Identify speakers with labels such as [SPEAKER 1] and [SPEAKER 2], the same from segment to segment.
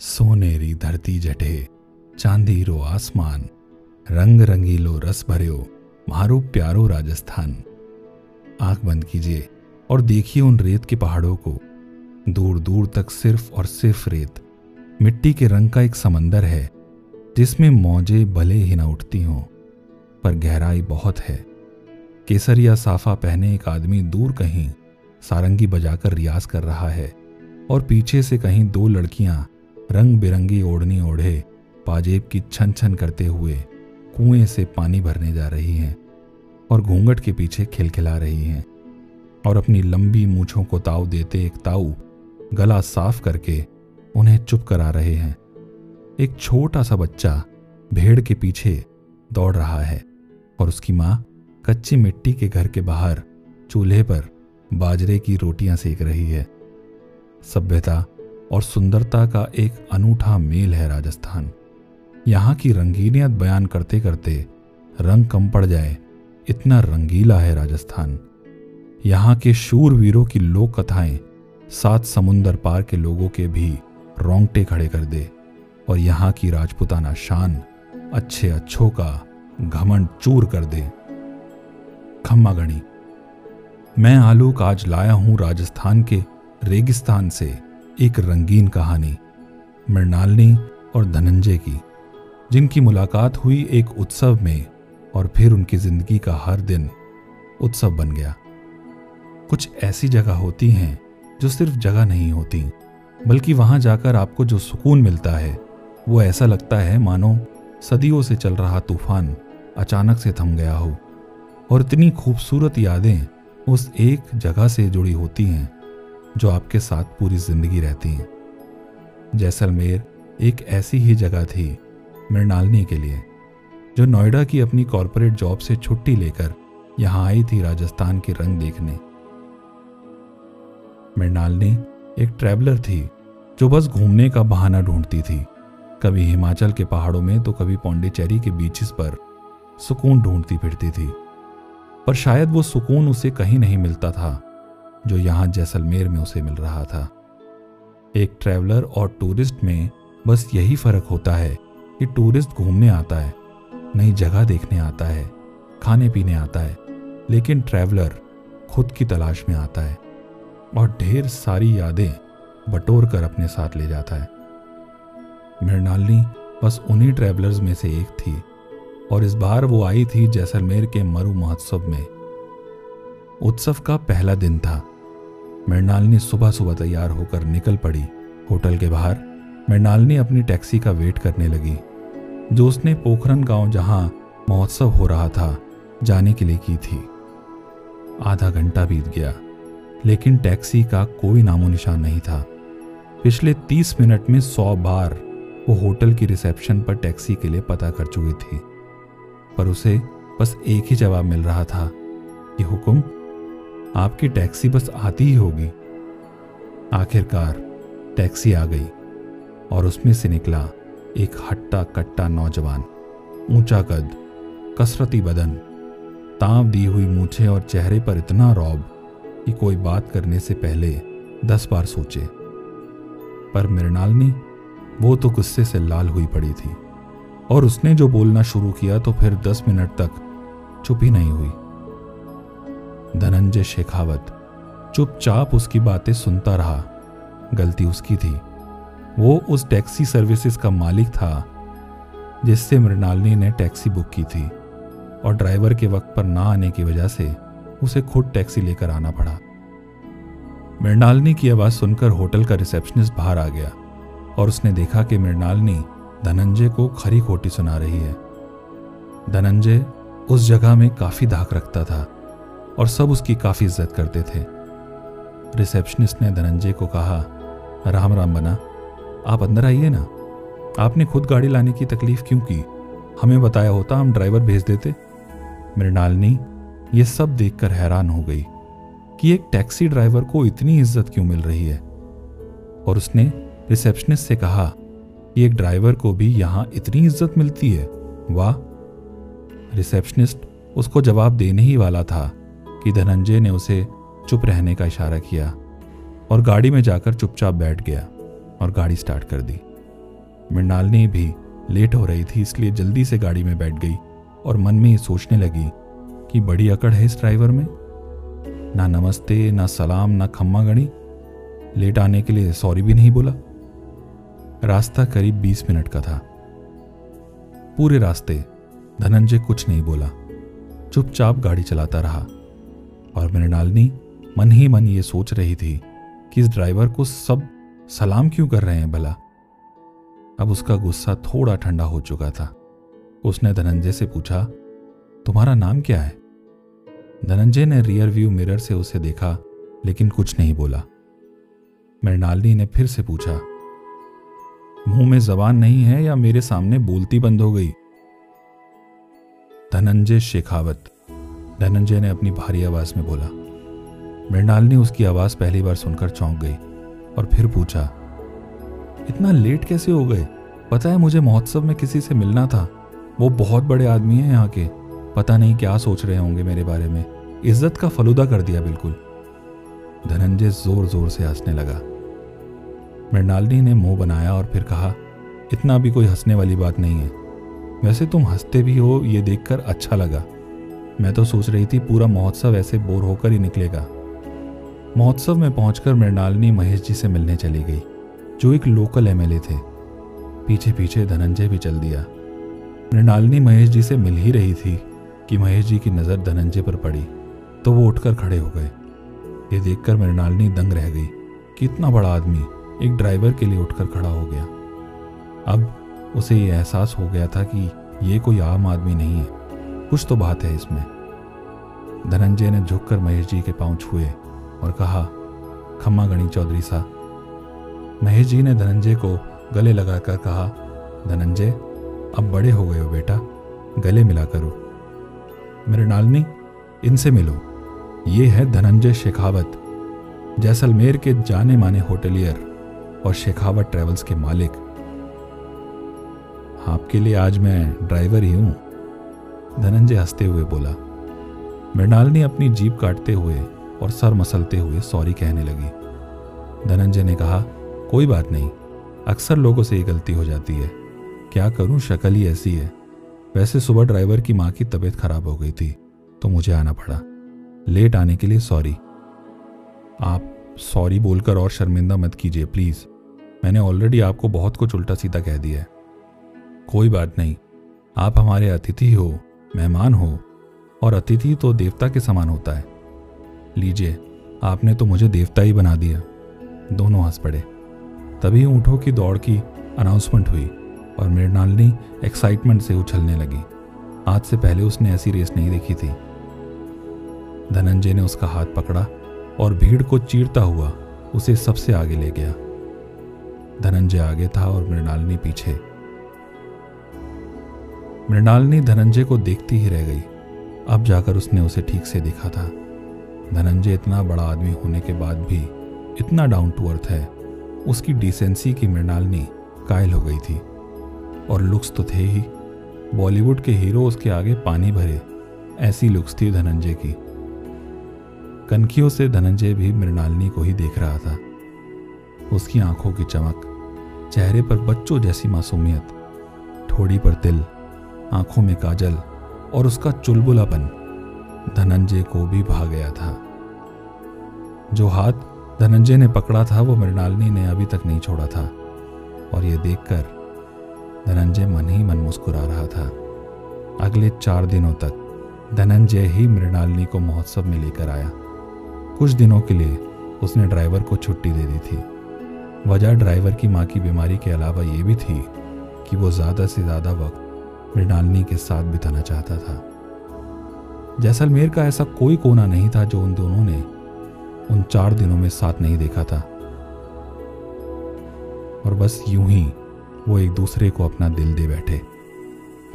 [SPEAKER 1] सोनेरी धरती जटे, चांदी रो आसमान रंग रंगीलो रस भर्यो मारो प्यारो राजस्थान। आँख बंद कीजिए और देखिए उन रेत के पहाड़ों को। दूर दूर तक सिर्फ़ और सिर्फ़ रेत, मिट्टी के रंग का एक समंदर है, जिसमें मौजे भले ही ना उठती हों, पर गहराई बहुत है। केसरिया साफा पहने एक आदमी दूर कहीं सारंगी बजाकर रियाज कर रहा है और पीछे से कहीं दो लड़कियाँ रंग बिरंगी ओढ़नी ओढ़े, पाजेब की छन छन करते हुए कुएँ से पानी भरने जा रही हैं और घूंघट के पीछे खिलखिला रही हैं और अपनी लंबी मूछों को ताव देते एक ताऊ गला साफ़ करके उन्हें चुप करा रहे हैं। एक छोटा सा बच्चा भेड़ के पीछे दौड़ रहा है और उसकी माँ कच्ची मिट्टी के घर के बाहर चूल्हे पर बाजरे की रोटियाँ सेक रही है। सभ्यता और सुंदरता का एक अनूठा मेल है राजस्थान। यहाँ की रंगीनियत बयान करते करते रंग कम पड़ जाए, इतना रंगीला है राजस्थान। यहाँ के शूरवीरों की लोक कथाएँ सात समुंदर पार के लोगों के भी रोंगटे खड़े कर दे और यहाँ की राजपुताना शान अच्छे अच्छों का घमंड चूर कर दे। खम्मा गणी, मैं आलोक आज लाया हूँ राजस्थान के रेगिस्तान से। एक रंगीन कहानी, मृणालिनी और धनंजय की, जिनकी मुलाकात हुई एक उत्सव में और फिर उनकी ज़िंदगी का हर दिन उत्सव बन गया। कुछ ऐसी जगह होती हैं जो सिर्फ़ जगह नहीं होती, बल्कि वहाँ जाकर आपको जो सुकून मिलता है, वो ऐसा लगता है, मानो सदियों से चल रहा तूफ़ान अचानक से थम गया हो। और इतनी खूबसूरत यादें उस एक जगह से जुड़ी होती हैं जो आपके साथ पूरी ज़िंदगी रहती हैं। जैसलमेर एक ऐसी ही जगह थी मृणालिनी के लिए, जो नोएडा की अपनी कॉरपोरेट जॉब से छुट्टी लेकर यहाँ आई थी राजस्थान के रंग देखने। मृणालिनी एक ट्रैवलर थी, जो बस घूमने का बहाना ढूंढती थी। कभी हिमाचल के पहाड़ों में तो कभी पौंडीचेरी के बीचेस पर सुकून ढूंढती फिरती थी। पर शायद वो सुकून उसे कहीं नहीं मिलता था। जो यहाँ जैसलमेर में उसे मिल रहा था। एक ट्रैवलर और टूरिस्ट में बस यही फ़र्क होता है कि टूरिस्ट घूमने आता है, नई जगह देखने आता है, खाने पीने आता है, लेकिन ट्रैवलर खुद की तलाश में आता है और ढेर सारी यादें बटोर कर अपने साथ ले जाता है। मृणालिनी बस उन्हीं ट्रैवलर्स में से एक थी और इस बार वो आई थी जैसलमेर के मरु महोत्सव में। उत्सव का पहला दिन था। मृणालिनी सुबह सुबह तैयार होकर निकल पड़ी होटल के बाहर। मृणालिनी अपनी टैक्सी का वेट करने लगी। जो उसने पोखरन गाँव जहाँ महोत्सव हो रहा था, जाने के लिए की थी। आधा घंटा बीत गया, लेकिन टैक्सी का कोई नामो निशान नहीं था। पिछले तीस मिनट में सौ बार वो होटल की रिसेप्शन पर टैक्सी के लिए पता कर चुकी थी, पर उसे बस एक ही जवाब मिल रहा था कि हुक्म आपकी टैक्सी बस आती ही होगी। आखिरकार टैक्सी आ गई और उसमें से निकला एक हट्टा कट्टा नौजवान। ऊँचा कद, कसरती बदन, ताव दी हुई मूछे और चेहरे पर इतना रौब कि कोई बात करने से पहले दस बार सोचे। पर मृणालिनी वो तो गुस्से से लाल हुई पड़ी थी। और उसने जो बोलना शुरू किया तो फिर दस मिनट तक चुप ही नहीं हुई। धनंजय शेखावत चुपचाप उसकी बातें सुनता रहा। गलती उसकी थी। वो उस टैक्सी सर्विसेज़ का मालिक था, जिससे मृणालिनी ने टैक्सी बुक की थी और ड्राइवर के वक्त पर ना आने की वजह से उसे खुद टैक्सी लेकर आना पड़ा। मृणालिनी की आवाज़ सुनकर होटल का रिसेप्शनिस्ट बाहर आ गया और उसने देखा कि मृणालिनी धनंजय को खरी खोटी सुना रही है। धनंजय उस जगह में काफ़ी धाक रखता था। और सब उसकी काफ़ी इज़्ज़त करते थे। रिसेप्शनिस्ट ने धनंजय को कहा, राम राम बना, आप अंदर आइए ना। आपने खुद गाड़ी लाने की तकलीफ़ क्यों की? हमें बताया होता हम ड्राइवर भेज देते। मृणालिनी ये सब देखकर हैरान हो गई कि एक टैक्सी ड्राइवर को इतनी इज़्ज़त क्यों मिल रही है। और उसने रिसेप्शनिस्ट से कहा कि एक ड्राइवर को भी यहाँ इतनी इज़्ज़त मिलती है, वाह। रिसेप्शनिस्ट उसको जवाब देने ही वाला था। कि धनंजय ने उसे चुप रहने का इशारा किया और गाड़ी में जाकर चुपचाप बैठ गया और गाड़ी स्टार्ट कर दी। मृणालिनी भी लेट हो रही थी, इसलिए जल्दी से गाड़ी में बैठ गई और मन में ये सोचने लगी कि बड़ी अकड़ है इस ड्राइवर में। ना नमस्ते, ना सलाम, ना खम्मा गणी लेट आने के लिए सॉरी भी नहीं बोला। रास्ता करीब बीस मिनट का था। पूरे रास्ते धनंजय कुछ नहीं बोला। चुपचाप गाड़ी चलाता रहा। और मृणालिनी मन ही मन ये सोच रही थी कि इस ड्राइवर को सब सलाम क्यों कर रहे हैं भला? अब उसका गुस्सा थोड़ा ठंडा हो चुका था। उसने धनंजय से पूछा, तुम्हारा नाम क्या है? धनंजय ने रियर व्यू मिरर से उसे देखा, लेकिन कुछ नहीं बोला। मृणालिनी ने फिर से पूछा, मुँह में जबान नहीं है या मेरे सामने बोलती बंद हो गई? धनंजय शेखावत धनंजय ने अपनी भारी आवाज़ में बोला मृणालिनी उसकी आवाज़ पहली बार सुनकर चौंक गई और फिर पूछा, इतना लेट कैसे हो गए? पता है मुझे महोत्सव में किसी से मिलना था। वो बहुत बड़े आदमी हैं यहाँ के। पता नहीं क्या सोच रहे होंगे मेरे बारे में। इज़्ज़त का फलूदा कर दिया बिल्कुल. धनंजय ज़ोर ज़ोर से हंसने लगा। मृणालिनी ने मुँह बनाया और फिर कहा, इतना भी कोई हंसने वाली बात नहीं है। वैसे तुम हँसते भी हो, ये देखकर अच्छा लगा। मैं तो सोच रही थी पूरा महोत्सव ऐसे बोर होकर ही निकलेगा। महोत्सव में पहुंचकर मृणालिनी महेश जी से मिलने चली गई, जो एक लोकल एमएलए थे। पीछे पीछे धनंजय भी चल दिया। मृणालिनी महेश जी से मिल ही रही थी कि महेश जी की नज़र धनंजय पर पड़ी तो वो उठकर खड़े हो गए। ये देखकर मृणालिनी दंग रह गई कि इतना बड़ा आदमी एक ड्राइवर के लिए उठकर खड़ा हो गया। अब उसे ये एहसास हो गया था कि ये कोई आम आदमी नहीं है। कुछ तो बात है इसमें। धनंजय ने झुककर महेश जी के पाँव छुए और कहा, खम्मा गणी चौधरी सा। महेश जी ने धनंजय को गले लगाकर कहा, धनंजय, अब बड़े हो गए हो बेटा, गले मिला करो। मृणालिनी इनसे मिलो। ये है धनंजय शेखावत, जैसलमेर के जाने माने होटलियर और शेखावत ट्रेवल्स के मालिक। आपके लिए आज मैं ड्राइवर ही हूँ। धनंजय हँसते हुए बोला, मृणाल ने अपनी जीप काटते हुए और सर मसलते हुए सॉरी कहने लगी। धनंजय ने कहा, कोई बात नहीं, अक्सर लोगों से ये गलती हो जाती है। क्या करूँ, शक्ल ही ऐसी है। वैसे सुबह ड्राइवर की माँ की तबीयत खराब हो गई थी तो मुझे आना पड़ा। लेट आने के लिए सॉरी। आप सॉरी बोलकर और शर्मिंदा मत कीजिए, प्लीज़। मैंने ऑलरेडी आपको बहुत कुछ उल्टा सीधा कह दिया है। कोई बात नहीं, आप हमारे अतिथि हो मेहमान हो और अतिथि तो देवता के समान होता है। लीजिए, आपने तो मुझे देवता ही बना दिया। दोनों हंस पड़े। तभी ऊँटों की दौड़ की अनाउंसमेंट हुई और मृणालिनी एक्साइटमेंट से उछलने लगी। आज से पहले उसने ऐसी रेस नहीं देखी थी। धनंजय ने उसका हाथ पकड़ा और भीड़ को चीरता हुआ उसे सबसे आगे ले गया। धनंजय आगे था और मृणालिनी पीछे। मृणालिनी धनंजय को देखती ही रह गई। अब जाकर उसने उसे ठीक से देखा था। धनंजय इतना बड़ा आदमी होने के बाद भी इतना डाउन टू अर्थ है, उसकी डिसेंसी की मृणालिनी कायल हो गई थी। और लुक्स तो थे ही। बॉलीवुड के हीरो उसके आगे पानी भरे, ऐसी लुक्स थी धनंजय की। कनखियों से धनंजय भी मृणालिनी को ही देख रहा था। उसकी आँखों की चमक, चेहरे पर बच्चों जैसी मासूमियत ठोड़ी पर तिल आँखों में काजल और उसका चुलबुलापन धनंजय को भी भा गया था। जो हाथ धनंजय ने पकड़ा था, वो मृणालिनी ने अभी तक नहीं छोड़ा था। और ये देखकर धनंजय मन ही मन मुस्कुरा रहा था। अगले चार दिनों तक धनंजय ही मृणालिनी को महोत्सव में लेकर आया। कुछ दिनों के लिए उसने ड्राइवर को छुट्टी दे दी थी। वजह ड्राइवर की माँ की बीमारी के अलावा ये भी थी कि वो ज़्यादा से ज़्यादा वक्त मृणालिनी के साथ बिताना चाहता था। जैसलमेर का ऐसा कोई कोना नहीं था जो उन दोनों ने उन चार दिनों में साथ नहीं देखा था। और बस यूँ ही वो एक दूसरे को अपना दिल दे बैठे।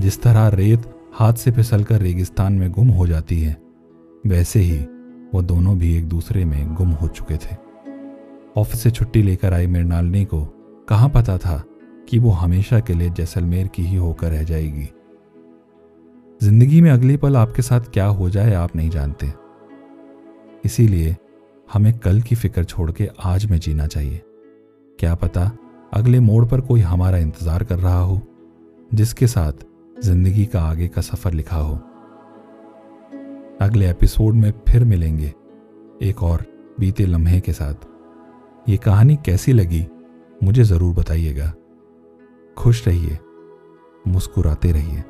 [SPEAKER 1] जिस तरह रेत हाथ से फिसलकर रेगिस्तान में गुम हो जाती है, वैसे ही वो दोनों भी एक दूसरे में गुम हो चुके थे। ऑफ़िस से छुट्टी लेकर आई मृणालिनी को कहाँ पता था कि वो हमेशा के लिए जैसलमेर की ही होकर रह जाएगी। ज़िंदगी में अगले पल आपके साथ क्या हो जाए, आप नहीं जानते। इसीलिए हमें कल की फ़िक्र छोड़ के आज में जीना चाहिए। क्या पता अगले मोड़ पर कोई हमारा इंतज़ार कर रहा हो, जिसके साथ ज़िंदगी का आगे का सफ़र लिखा हो। अगले एपिसोड में फिर मिलेंगे एक और बीते लम्हे के साथ। ये कहानी कैसी लगी, मुझे ज़रूर बताइएगा। खुश रहिए मुस्कुराते रहिए।